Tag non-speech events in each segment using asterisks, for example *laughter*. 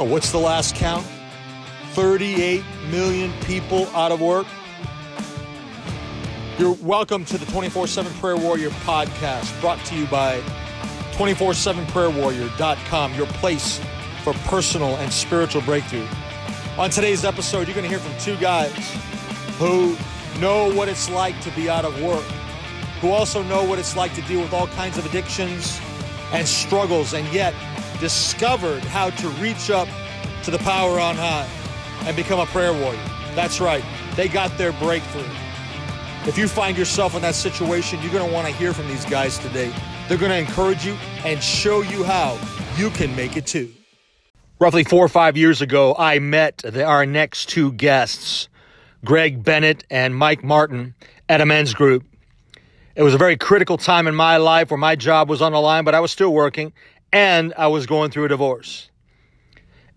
Oh, what's the last count? 38 million people out of work. You're welcome to the 24 7 Prayer Warrior podcast brought to you by 247prayerwarrior.com, your place for personal and spiritual breakthrough. On today's episode, you're going to hear from two guys who know what it's like to be out of work, who also know what it's like to deal with all kinds of addictions and struggles, and yet discovered how to reach up to the power on high and become a prayer warrior. That's right, they got their breakthrough. If you find yourself in that situation, you're going to want to hear from these guys today. They're going to encourage you and show you how you can make it too. Roughly four or five years ago, I met the, our next two guests, Greg Bennett and Mike Martin, at a men's group. It was a very critical time in my life where my job was on the line, but I was still working and I was going through a divorce.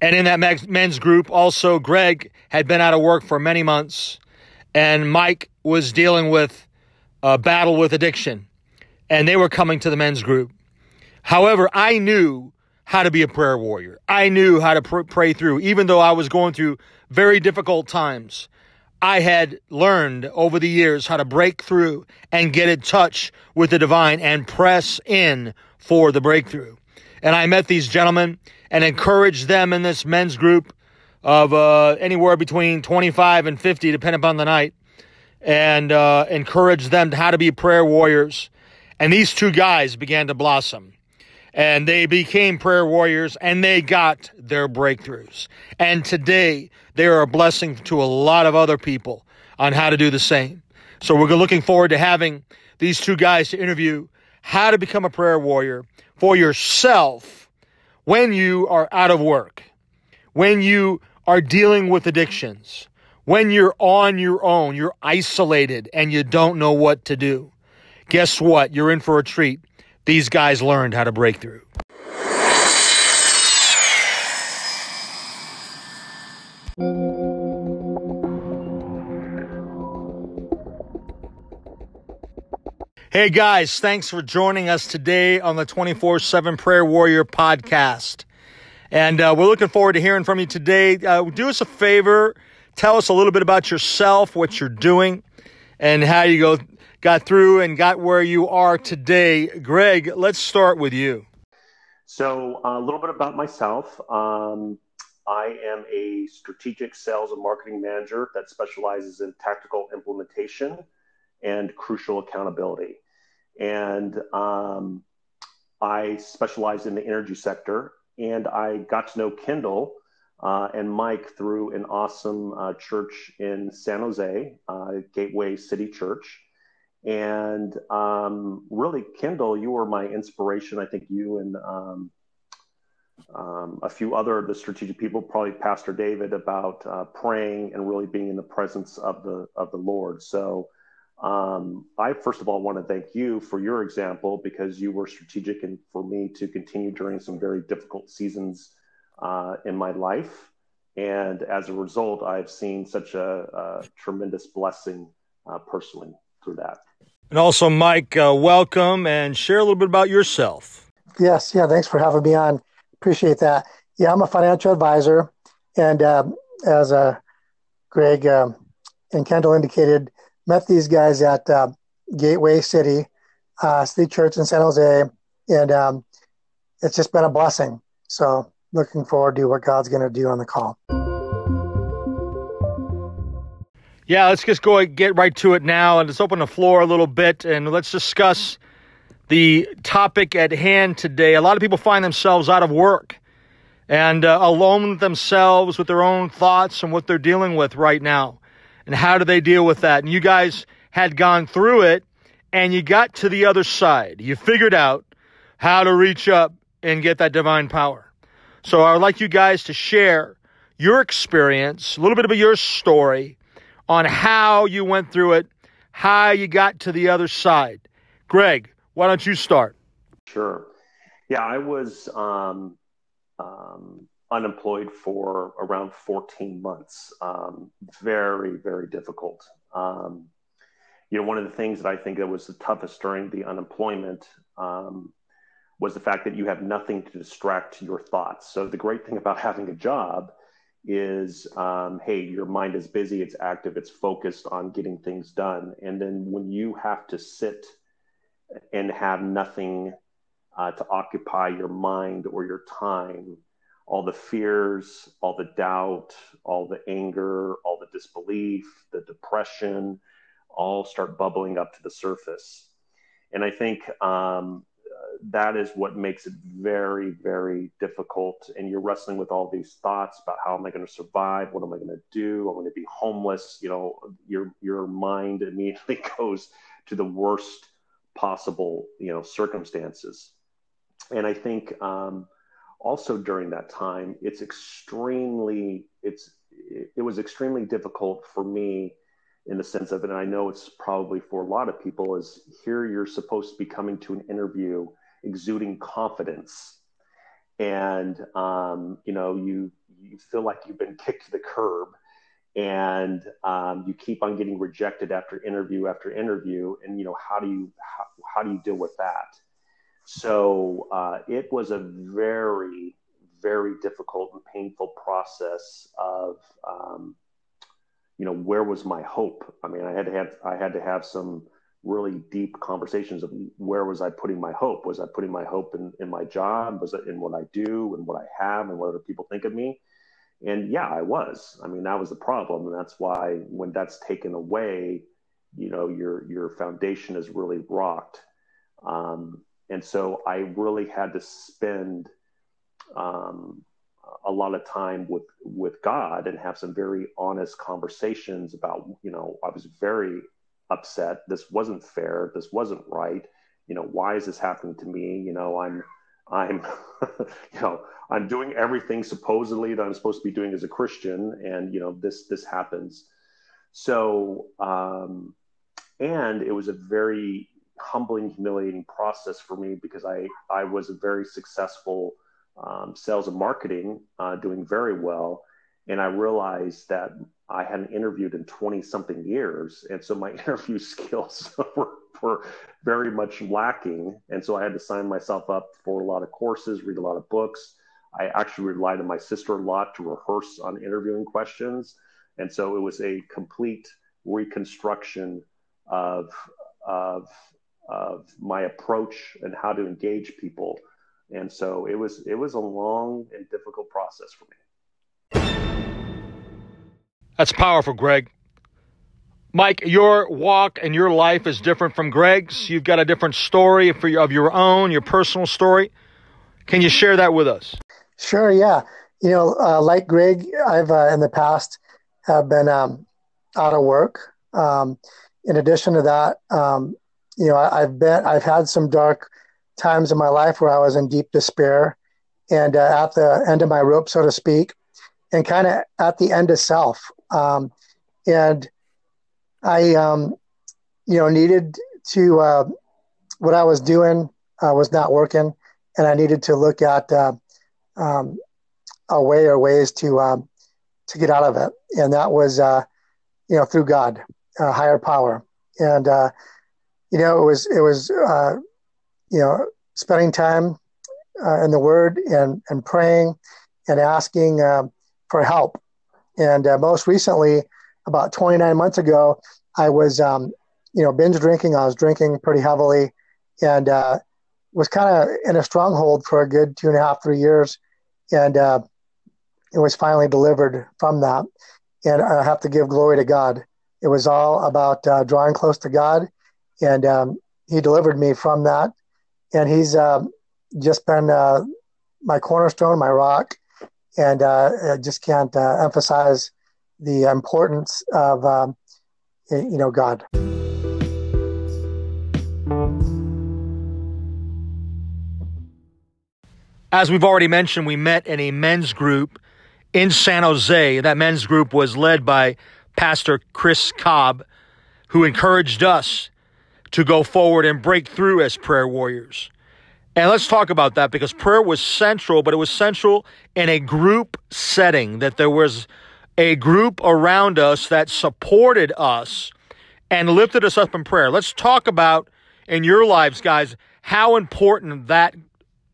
And in that men's group, also, Greg had been out of work for many months, and Mike was dealing with a battle with addiction and they were coming to the men's group. However, I knew how to be a prayer warrior. I knew how to pr- pray through, even though I was going through very difficult times. I had learned over the years how to break through and get in touch with the divine and press in for the breakthrough. And I met these gentlemen and encouraged them in this men's group of uh, anywhere between 25 and 50, depending upon the night, and uh, encouraged them how to be prayer warriors and these two guys began to blossom. And they became prayer warriors and they got their breakthroughs. And today they are a blessing to a lot of other people on how to do the same. So we're looking forward to having these two guys to interview how to become a prayer warrior for yourself when you are out of work, when you are dealing with addictions, when you're on your own, you're isolated and you don't know what to do guess what? You're in for a treat. These guys learned how to break through. Hey guys, thanks for joining us today on the 24 7 Prayer Warrior podcast. And uh, we're looking forward to hearing from you today. Uh, do us a favor, tell us a little bit about yourself, what you're doing, and how you go got through and got where you are today. Greg, let's start with you. So, uh, a little bit about myself. Um, I am a strategic sales and marketing manager that specializes in tactical implementation and crucial accountability. And um, I specialized in the energy sector. And I got to know Kendall uh, and Mike through an awesome uh, church in San Jose, uh, Gateway City Church. And um, really, Kendall, you were my inspiration. I think you and um, um, a few other of the strategic people, probably Pastor David, about uh, praying and really being in the presence of the of the Lord. So, um, I first of all want to thank you for your example because you were strategic and for me to continue during some very difficult seasons uh, in my life. And as a result, I've seen such a, a tremendous blessing uh, personally through that. And also, Mike, uh, welcome and share a little bit about yourself. Yes, yeah, thanks for having me on. Appreciate that. Yeah, I'm a financial advisor, and uh, as uh, Greg um, and Kendall indicated, met these guys at uh, Gateway City, uh, City Church in San Jose, and um, it's just been a blessing. So, looking forward to what God's going to do on the call. Yeah, let's just go get right to it now and let's open the floor a little bit and let's discuss the topic at hand today. A lot of people find themselves out of work and uh, alone themselves with their own thoughts and what they're dealing with right now. And how do they deal with that? And you guys had gone through it and you got to the other side. You figured out how to reach up and get that divine power. So I would like you guys to share your experience, a little bit of your story, on how you went through it, how you got to the other side. Greg, why don't you start? Sure. Yeah, I was um, um, unemployed for around 14 months. Um, very, very difficult. Um, you know, one of the things that I think that was the toughest during the unemployment um, was the fact that you have nothing to distract your thoughts. So the great thing about *laughs* having a job is, um, hey, your mind is busy, it's active, it's focused on getting things done. And then when you have to sit and have nothing uh, to occupy your mind or your time, all the fears, all the doubt, all the anger, all the disbelief, the depression, all start bubbling up to the surface. And I think um, that is what makes it very, very difficult. And you're wrestling with all these thoughts about how am I going to survive? What am I going to do? I'm going to be homeless. You know, your your mind immediately *laughs* goes to the worst possible you know circumstances. And I think um, also during that time, it's extremely it's it was extremely difficult for me in the sense of it and i know it's probably for a lot of people is here you're supposed to be coming to an interview exuding confidence. And um, you know you you feel like you've been kicked to the curb and um, you keep on getting rejected after interview after interview. And you know how do you how, how do you deal with that so uh, it was a very very difficult and painful process of um, you know where was my hope i mean i had to have i had to have some really deep conversations of where was I putting my hope? Was I putting my hope in, in my job? Was it in what I do and what I have and what other people think of me? And yeah, I was. I mean, that was the problem. And that's why when that's taken away, you know, your your foundation is really rocked. Um, and so I really had to spend um, a lot of time with with God and have some very honest conversations about, you know, I was very upset. This wasn't fair. This wasn't right. You know, why is this happening to me? You know, I'm, I'm, *laughs* you know, I'm doing everything supposedly that I'm supposed to be doing as a Christian, and you know, this this happens. So, um, and it was a very humbling, humiliating process for me because I I was a very successful um, sales and marketing, uh, doing very well, and I realized that I hadn't interviewed in 20 something years. And so my *laughs* interview skills *laughs* were, were, very much lacking. And so I had to sign myself up for a lot of courses, read a lot of books. I actually relied on my sister a lot to rehearse on interviewing questions. And so it was a complete reconstruction of, of, of my approach and how to engage people. And so it was, it was a long and difficult process for me. That's powerful, Greg. Mike, your walk and your life is different from Greg's. You've got a different story for your, of your own, your personal story. Can you share that with us? Sure. Yeah. You know, uh, like Greg, I've uh, in the past have been um, out of work. Um, in addition to that, um, you know, I, have been I've had some dark times in my life where I was in deep despair and uh, at the end of my rope, so to speak, and kind of at the end of self. Um, and I, um, you know, needed to, uh, what I was doing uh, was not working, and I needed to look at uh, um, a way or ways to um, to get out of it, and that was, uh, you know, through God, higher power, and uh, you know, it was it was, uh, you know, spending time in the Word and and praying and asking um, for help and uh, most recently, about 29 months ago, I was, um, you know, binge drinking. I was drinking pretty heavily and uh, was kind of in a stronghold for a good two and a half, three years. And uh, it was finally delivered from that. And I have to give glory to God. It was all about uh, drawing close to God. And um, He delivered me from that. And He's uh, just been uh, my cornerstone, my rock and uh, I just can't uh, emphasize the importance of um, you know God. As we've already mentioned, we met in a men's group in San Jose. That men's group was led by Pastor Chris Cobb, who encouraged us to go forward and break through as prayer warriors. And let's talk about that because prayer was central, but it was central in a group setting, that there was a group around us that supported us and lifted us up in prayer. Let's talk about in your lives, guys, how important that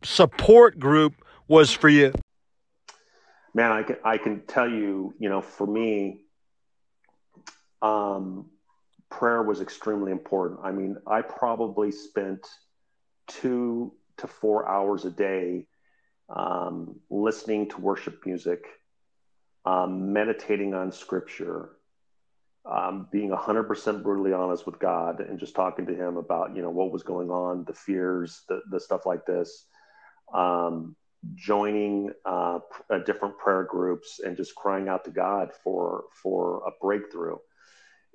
support group was for you. Man, I can I can tell you, you know, for me, um, prayer was extremely important. I mean, I probably spent two to four hours a day um, listening to worship music, um, meditating on scripture, um, being 100% brutally honest with God and just talking to Him about, you know, what was going on, the fears, the, the stuff like this, um, joining uh, uh, different prayer groups and just crying out to God for, for a breakthrough.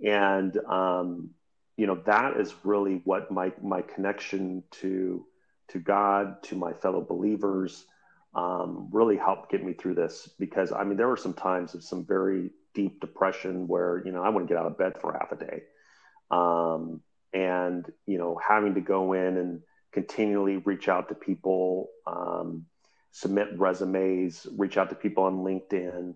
And, um, you know, that is really what my, my connection to, to God, to my fellow believers, um, really helped get me through this because I mean there were some times of some very deep depression where you know I wouldn't get out of bed for half a day, um, and you know having to go in and continually reach out to people, um, submit resumes, reach out to people on LinkedIn.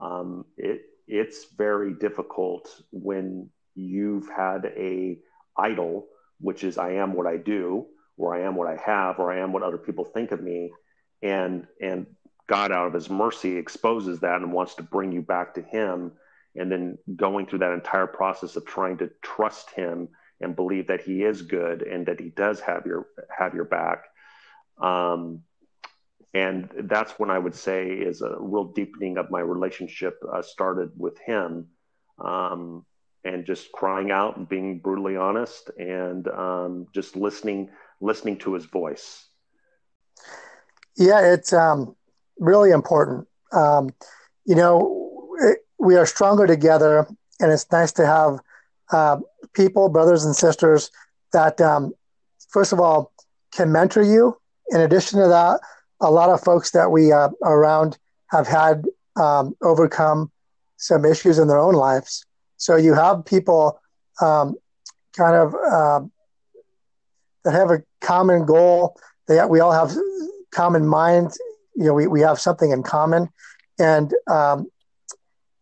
Um, it it's very difficult when you've had a idol, which is I am what I do, or I am what I have, or I am what other people think of me and and God out of his mercy exposes that and wants to bring you back to him and then going through that entire process of trying to trust him and believe that he is good and that he does have your have your back um, and that's when I would say is a real deepening of my relationship uh, started with him um, and just crying out and being brutally honest and um, just listening listening to his voice yeah, it's um, really important. Um, you know, it, we are stronger together, and it's nice to have uh, people, brothers and sisters, that um, first of all can mentor you. In addition to that, a lot of folks that we uh, around have had um, overcome some issues in their own lives. So you have people um, kind of uh, that have a common goal. They, we all have common mind. You know, we, we have something in common. And um,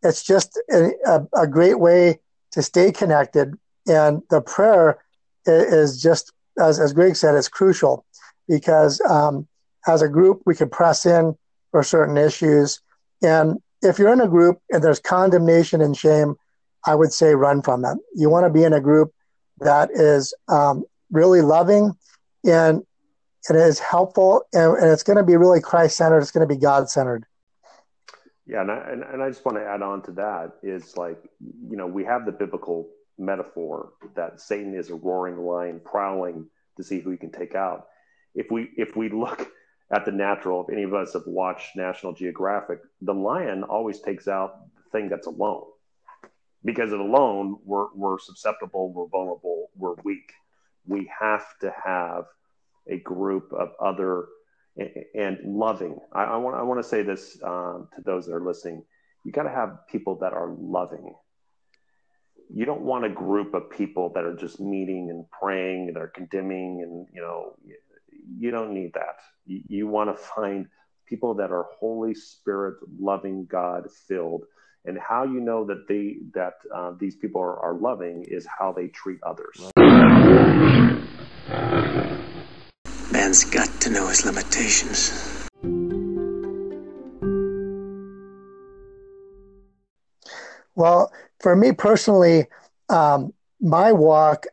it's just a, a, great way to stay connected. And the prayer is just, as, as Greg said, it's crucial because um, as a group, we can press in for certain issues. And if you're in a group and there's condemnation and shame, I would say run from that. You want to be in a group that is um, really loving and it is helpful and, and it's going to be really Christ centered. It's going to be God centered. Yeah, and I, and, and I just want to add on to that is like, you know, we have the biblical metaphor that Satan is a roaring lion prowling to see who he can take out. If we if we look at the natural, if any of us have watched National Geographic, the lion always takes out the thing that's alone. Because of alone, we're, we're susceptible, we're vulnerable, we're weak. We have to have a group of other and loving. I, I want I want to say this um, to those that are listening. You got to have people that are loving. You don't want a group of people that are just meeting and praying and are condemning and you know you don't need that. You, you want to find people that are Holy Spirit loving, God filled. And how you know that they that uh, these people are, are loving is how they treat others. Man's got to know his limitations. Well, for me personally, um, my walk,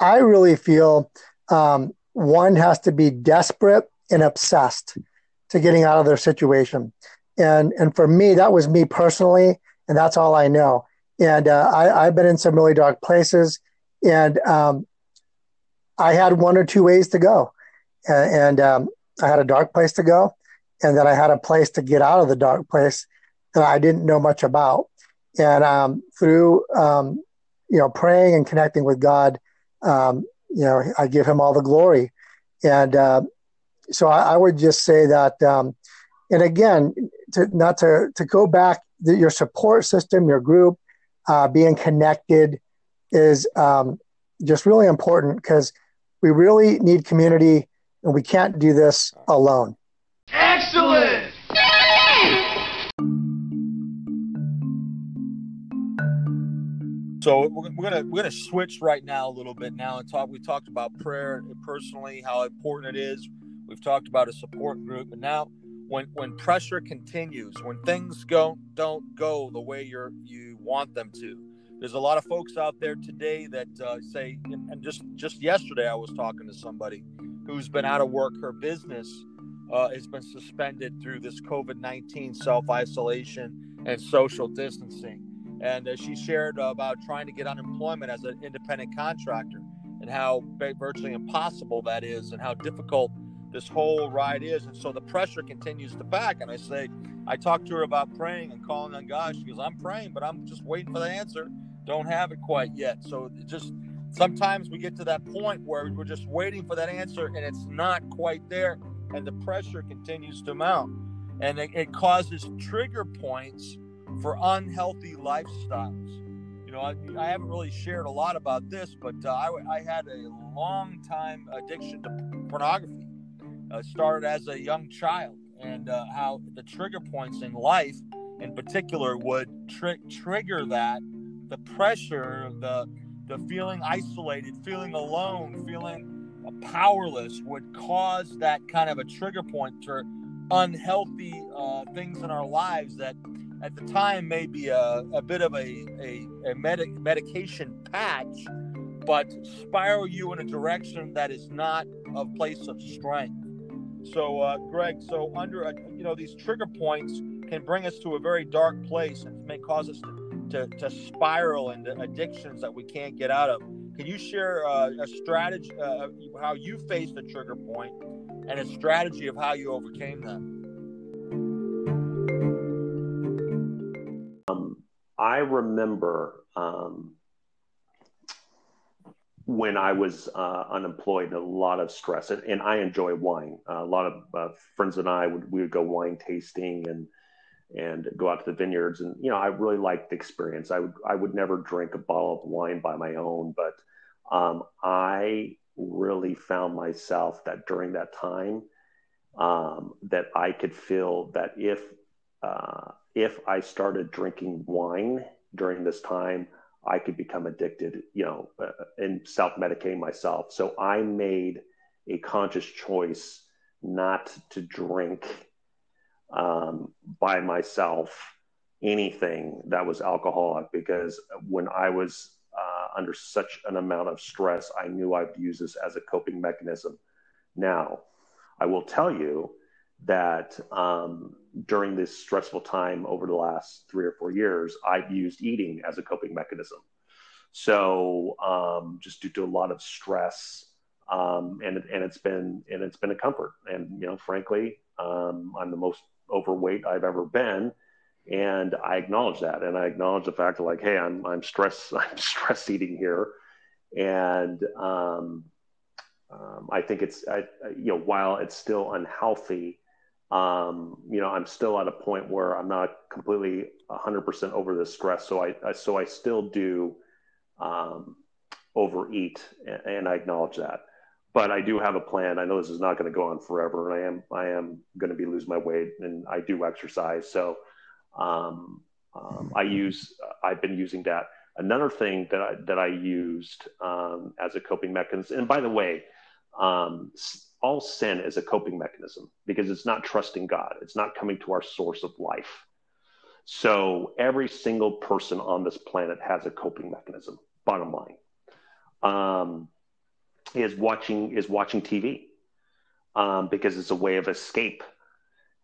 I really feel um, one has to be desperate and obsessed to getting out of their situation. And, and for me, that was me personally, and that's all I know. And uh, I, I've been in some really dark places, and um, I had one or two ways to go and, and um, I had a dark place to go, and then I had a place to get out of the dark place that I didn't know much about. And um, through um, you know praying and connecting with God, um, you know I give Him all the glory. And uh, so I, I, would just say that, um, and again, to, not to to go back, your support system, your group, uh, being connected is um, just really important because we really need community and we can't do this alone. So we're, we're gonna we're gonna switch right now a little bit now and talk. We talked about prayer personally, how important it is. We've talked about a support group, and now when when pressure continues, when things go don't go the way you're you want them to, there's a lot of folks out there today that uh, say, and just just yesterday I was talking to somebody who's been out of work. Her business uh, has been suspended through this COVID 19 self isolation and social distancing. And uh, she shared about trying to get unemployment as an independent contractor and how virtually impossible that is and how difficult this whole ride is. And so the pressure continues to back. And I say, I talked to her about praying and calling on God. She goes, I'm praying, but I'm just waiting for the answer. Don't have it quite yet. So just sometimes we get to that point where we're just waiting for that answer and it's not quite there. And the pressure continues to mount. And it, it causes trigger points for unhealthy lifestyles. You know, I, I, haven't really shared a lot about this, but uh, I, I, had a long time addiction to pornography. Uh, started as a young child, and uh, how the trigger points in life, in particular, would tri- trigger that the pressure, the the feeling isolated, feeling alone, feeling powerless would cause that kind of a trigger point to unhealthy uh, things in our lives that at the time may be a, a bit of a, a, a medic, medication patch, but spiral you in a direction that is not a place of strength. So, uh, Greg, so under a, you know these trigger points can bring us to a very dark place and may cause us to, to, to spiral into addictions that we can't get out of. Can you share uh, a strategy, uh, how you faced a trigger point, and a strategy of how you overcame them? I remember um, when I was uh, unemployed, a lot of stress, and, and I enjoy wine. Uh, a lot of uh, friends and I would we would go wine tasting and and go out to the vineyards, and you know I really liked the experience. I would I would never drink a bottle of wine by my own, but um, I really found myself that during that time um, that I could feel that if uh, if I started drinking wine during this time, I could become addicted, you know, uh, and self medicating myself. So I made a conscious choice not to drink um, by myself anything that was alcoholic because when I was uh, under such an amount of stress, I knew I'd use this as a coping mechanism. Now, I will tell you that um, during this stressful time over the last three or four years, I've used eating as a coping mechanism. So um, just due to a lot of stress, um, and and it's been and it's been a comfort. And you know, frankly, um, I'm the most overweight I've ever been, and I acknowledge that, and I acknowledge the fact that like, hey, I'm I'm stress *laughs* I'm stress eating here, and um, um, I think it's I, you know while it's still unhealthy um, you know, I'm still at a point where I'm not completely 100% over the stress. So I, I so I still do um, overeat, and, and I acknowledge that. But I do have a plan. I know this is not going to go on forever, and I am I am going to be losing my weight, and I do exercise. So um, um, I use I've been using that. Another thing that I, that I used um, as a coping mechanism, and by the way, um, all sin is a coping mechanism because it's not trusting God. It's not coming to our source of life. So every single person on this planet has a coping mechanism. Bottom line, um, is watching is watching TV um, because it's a way of escape.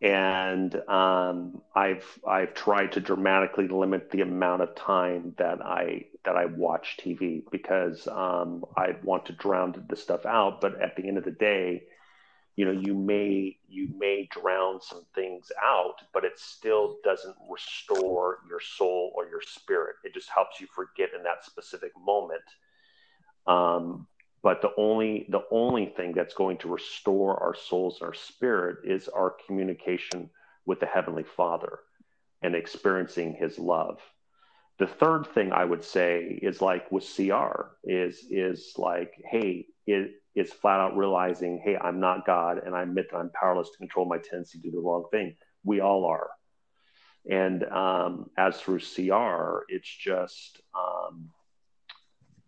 And um, I've I've tried to dramatically limit the amount of time that I that I watch TV because um, I want to drown the stuff out. But at the end of the day, you know, you may you may drown some things out, but it still doesn't restore your soul or your spirit. It just helps you forget in that specific moment. Um, but the only the only thing that's going to restore our souls and our spirit is our communication with the heavenly Father and experiencing His love the third thing I would say is like with CR is is like, hey, it is flat out realizing, hey, I'm not God and I admit that I'm powerless to control my tendency to do the wrong thing. We all are. And um, as through CR, it's just um,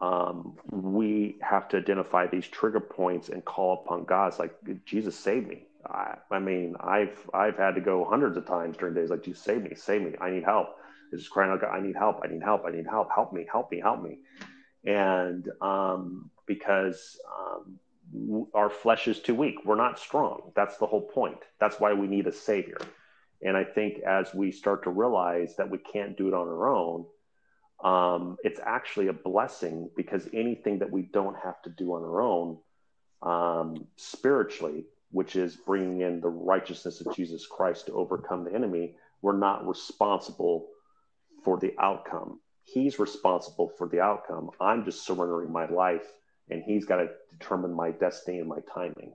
um, we have to identify these trigger points and call upon God. It's like Jesus save me. I, I, mean, I've I've had to go hundreds of times during days like Jesus save me, save me. I need help. It's just crying out, God, I need help. I need help. I need help. Help me. Help me. Help me. And um, because um, our flesh is too weak, we're not strong. That's the whole point. That's why we need a savior. And I think as we start to realize that we can't do it on our own, um, it's actually a blessing because anything that we don't have to do on our own um, spiritually, which is bringing in the righteousness of Jesus Christ to overcome the enemy, we're not responsible for the outcome. He's responsible for the outcome. I'm just surrendering my life, and he's got to determine my destiny and my timing.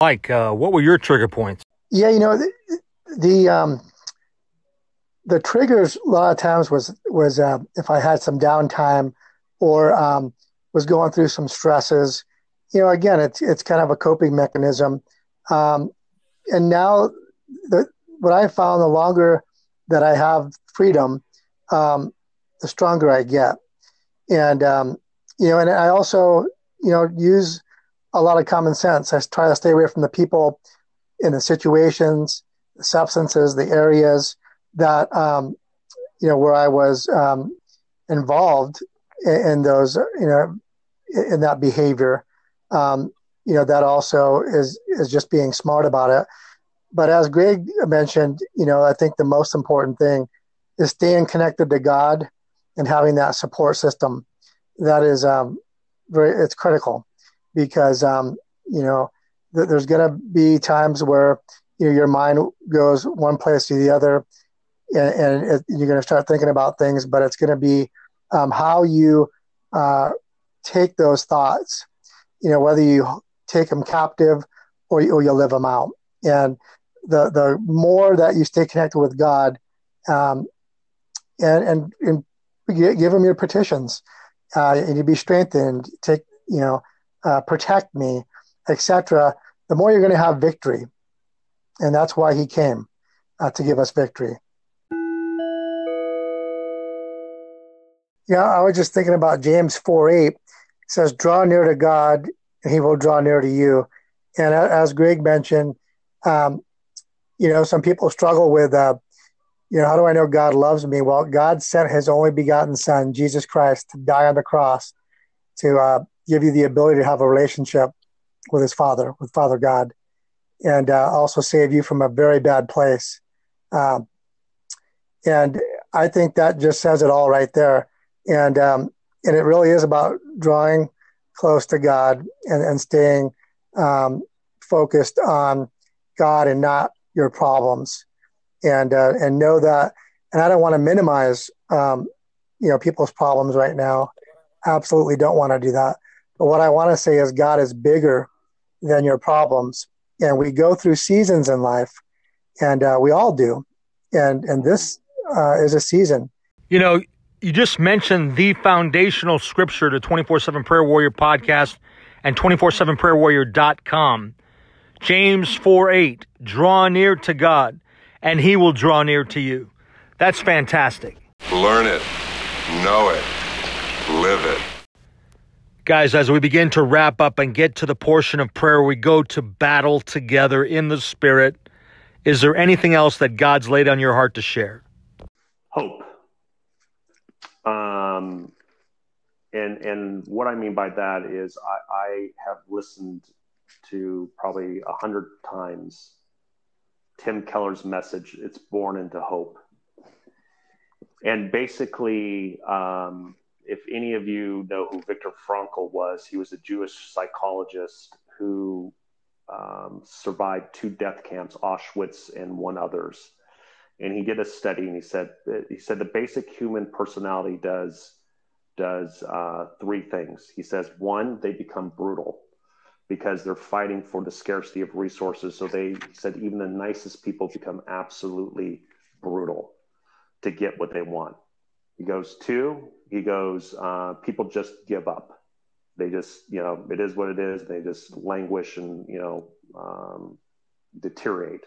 Mike, uh, what were your trigger points? Yeah, you know, the, the um, the triggers a lot of times was was uh, if I had some downtime or um, was going through some stresses. You know, again, it's it's kind of a coping mechanism. Um, and now, the, what I found, the longer that I have freedom, um, the stronger I get. And um, you know, and I also you know use a lot of common sense. I try to stay away from the people in the situations, the substances, the areas that um, you know where I was um, involved in, in, those, you know, in that behavior. Um, you know, that also is is just being smart about it. But as Greg mentioned, you know, I think the most important thing is staying connected to God and having that support system. That is um, very it's critical because um, you know there's going to be times where you know your mind goes one place to the other, and, and it, you're going to start thinking about things. But it's going to be um, how you uh, take those thoughts. You know, whether you take them captive or you, or you live them out. And the the more that you stay connected with God, um, and, and and give Him your petitions, uh, and you be strengthened. Take you know, uh, protect me, etc the more you're going to have victory. And that's why he came uh, to give us victory. Yeah, I was just thinking about James 4 8. It says, Draw near to God, and he will draw near to you. And as Greg mentioned, um, you know, some people struggle with, uh, you know, how do I know God loves me? Well, God sent his only begotten Son, Jesus Christ, to die on the cross to uh, give you the ability to have a relationship with his father, with Father God, and uh, also save you from a very bad place. Um, and I think that just says it all right there. And um, and it really is about drawing close to God and, and staying um, focused on God and not your problems. And uh, and know that. And I don't want to minimize um, you know people's problems right now. Absolutely don't want to do that. But what I want to say is God is bigger than your problems. And we go through seasons in life, and uh, we all do. And and this uh, is a season. You know, you just mentioned the foundational scripture to 24 7 Prayer Warrior podcast and 24 7 prayerwarrior.com. James 4 8, draw near to God, and he will draw near to you. That's fantastic. Learn it, know it, live it. Guys, as we begin to wrap up and get to the portion of prayer we go to battle together in the Spirit, is there anything else that God's laid on your heart to share? Hope. Um, and and what I mean by that is I, I have listened to probably a hundred times Tim Keller's message. It's born into hope, and basically, um, if any of you know who Viktor Frankl was, he was a Jewish psychologist who um, survived two death camps, Auschwitz and one others. And he did a study, and he said he said the basic human personality does does uh, three things. He says one, they become brutal because they're fighting for the scarcity of resources. So they said even the nicest people become absolutely brutal to get what they want. He goes two, he goes, uh, people just give up. They just, you know, it is what it is. They just languish and, you know, um, deteriorate.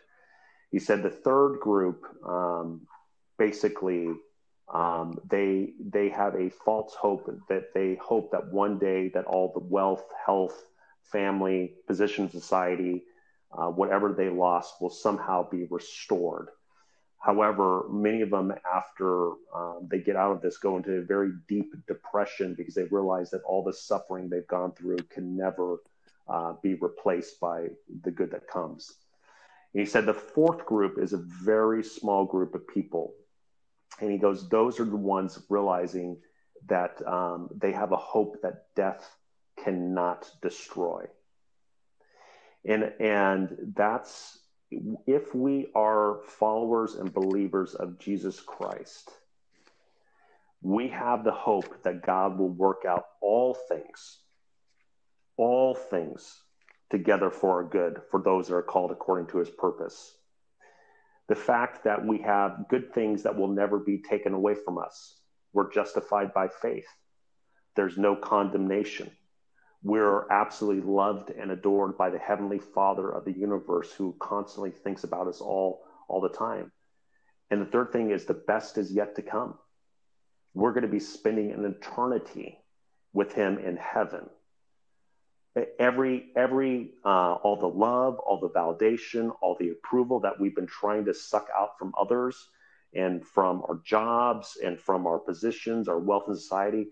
He said the third group um, basically um, they they have a false hope that they hope that one day that all the wealth, health, family, position, society, uh, whatever they lost will somehow be restored. However, many of them, after um, they get out of this, go into a very deep depression because they realize that all the suffering they've gone through can never uh, be replaced by the good that comes. And he said the fourth group is a very small group of people. And he goes, those are the ones realizing that um, they have a hope that death cannot destroy. And, and that's if we are followers and believers of Jesus Christ, we have the hope that God will work out all things, all things together for our good for those that are called according to his purpose. The fact that we have good things that will never be taken away from us. We're justified by faith. There's no condemnation. We're absolutely loved and adored by the Heavenly Father of the universe who constantly thinks about us all all the time. And the third thing is the best is yet to come. We're going to be spending an eternity with Him in heaven every every uh, all the love all the validation all the approval that we've been trying to suck out from others and from our jobs and from our positions our wealth in society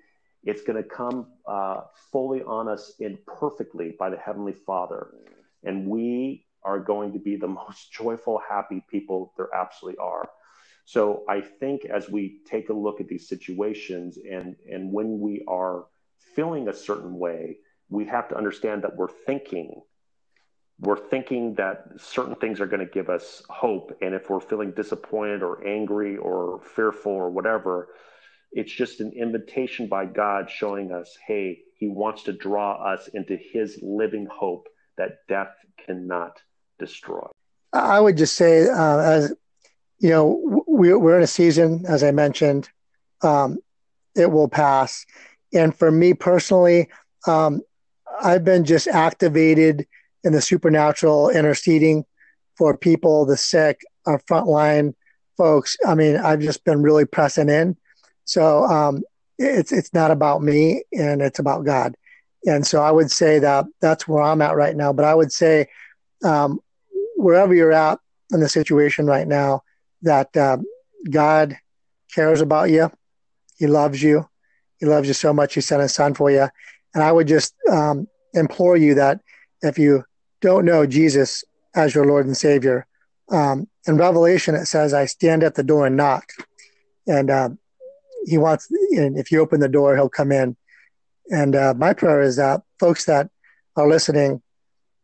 it's going to come uh, fully on us in perfectly by the heavenly father. And we are going to be the *laughs* most joyful happy people there absolutely are. So i think as we take a look at these situations and and when we are feeling a certain way we have to understand that we're thinking. We're thinking that certain things are going to give us hope. And if we're feeling disappointed or angry or fearful or whatever it's just an invitation by god showing us hey he wants to draw us into his living hope that death cannot destroy i would just say uh, as you know we're in a season as i mentioned um, it will pass and for me personally um, I've been just activated in the supernatural interceding for people, the sick, our frontline folks. I mean, I've just been really pressing in. So um, it's it's not about me, and it's about God. And so I would say that that's where I'm at right now. But I would say um, wherever you're at in the situation right now, that uh, God cares about you. He loves you. He loves you so much. He sent his son for you. And I would just um, implore you that if you don't know Jesus as your Lord and Savior, um, in Revelation it says, "I stand at the door and knock," and uh, He wants. And if you open the door, He'll come in. And uh, my prayer is that folks that are listening,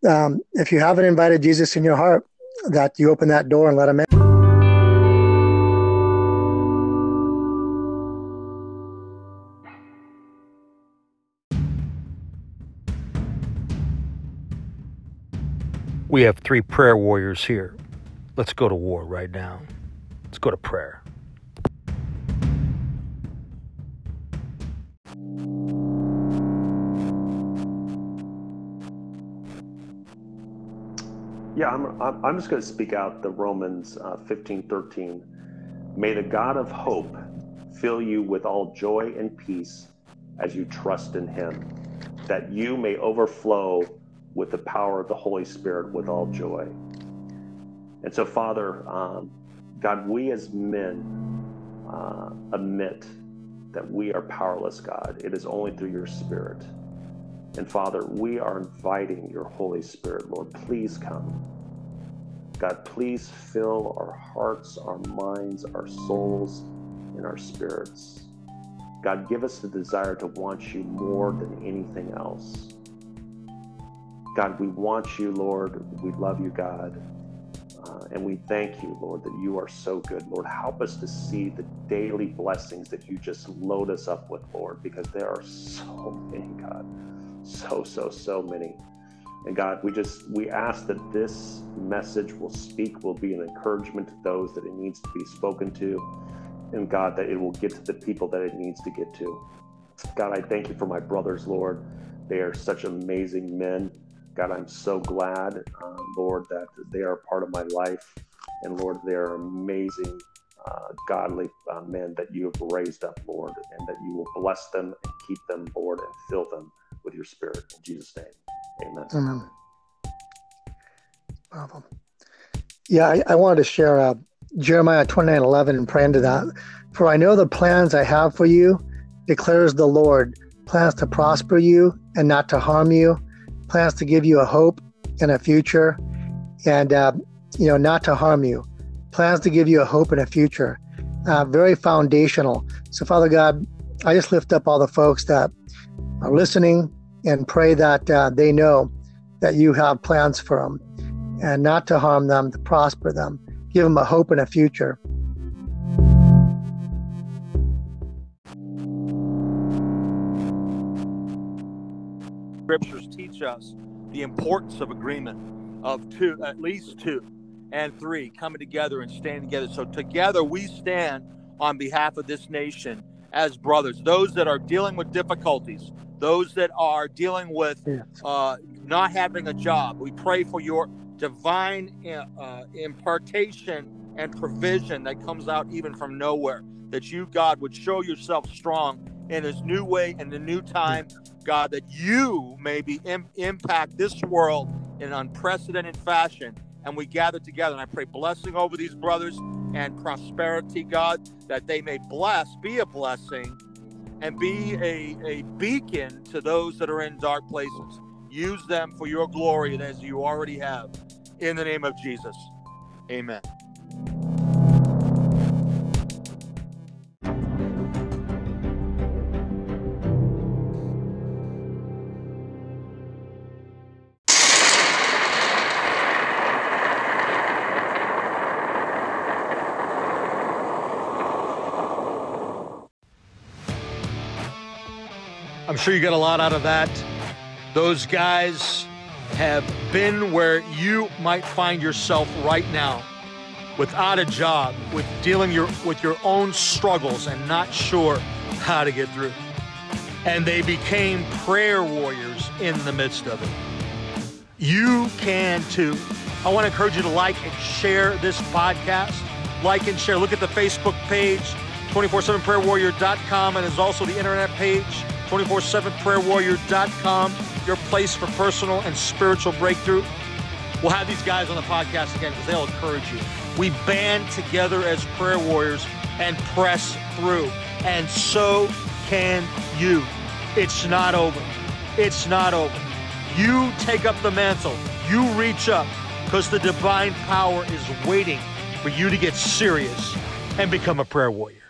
um, if you haven't invited Jesus in your heart, that you open that door and let Him in. We have three prayer warriors here. Let's go to war right now. Let's go to prayer. Yeah, I'm, I'm just going to speak out the Romans uh, 15 13. May the God of hope fill you with all joy and peace as you trust in him, that you may overflow with the power of the Holy Spirit with all joy. And so, Father, um, God, we as men uh, admit that we are powerless, God. It is only through your Spirit. And Father, we are inviting your Holy Spirit, Lord. Please come. God, please fill our hearts, our minds, our souls, and our spirits. God, give us the desire to want you more than anything else. God, we want you, Lord. We love you, God. Uh, and we thank you, Lord, that you are so good. Lord, help us to see the daily blessings that you just load us up with, Lord, because there are so many, God. So, so, so many. And God, we just we ask that this message will speak, will be an encouragement to those that it needs to be spoken to. And God, that it will get to the people that it needs to get to. God, I thank you for my brothers, Lord. They are such amazing men God, I'm so glad, uh, Lord, that they are part of my life. And Lord, they're amazing, uh, godly uh, men that you have raised up, Lord, and that you will bless them and keep them, Lord, and fill them with your spirit. In Jesus' name, amen. Amen. Yeah, I, I wanted to share uh, Jeremiah 29 11 and pray into that. For I know the plans I have for you, declares the Lord plans to prosper you and not to harm you, plans to give you a hope and a future, and uh, you know not to harm you, plans to give you a hope and a future. Uh, very foundational. So, Father God, I just lift up all the folks that are listening and pray that uh, they know that you have plans for them and not to harm them, to prosper them, give them a hope and a future. Scriptures teach us the importance of agreement, of two, at least two, and three coming together and standing together. So together we stand on behalf of this nation as brothers, those that are dealing with difficulties, those that are dealing with uh, not having a job. We pray for your divine uh, impartation and provision that comes out even from nowhere. That you, God, would show yourself strong in this new way, in the new time, God, that you maybe Im- impact this world in an unprecedented fashion. And we gather together, and I pray blessing over these brothers and prosperity, God, that they may bless, be a blessing, and be a, a beacon to those that are in dark places. Use them for your glory as you already have. In the name of Jesus. Amen. I'm sure you got a lot out of that. Those guys have been where you might find yourself right now without a job, with dealing your, with your own struggles and not sure how to get through. And they became prayer warriors in the midst of it. You can too. I want to encourage you to like and share this podcast. Like and share. Look at the Facebook page, 247prayerwarrior.com, and there's also the internet page, 247prayerwarrior.com, your place for personal and spiritual breakthrough. We'll have these guys on the podcast again because they'll encourage you. We band together as prayer warriors and press through. And so can you. It's not over. It's not over. You take up the mantle. You reach up because the divine power is waiting for you to get serious and become a prayer warrior.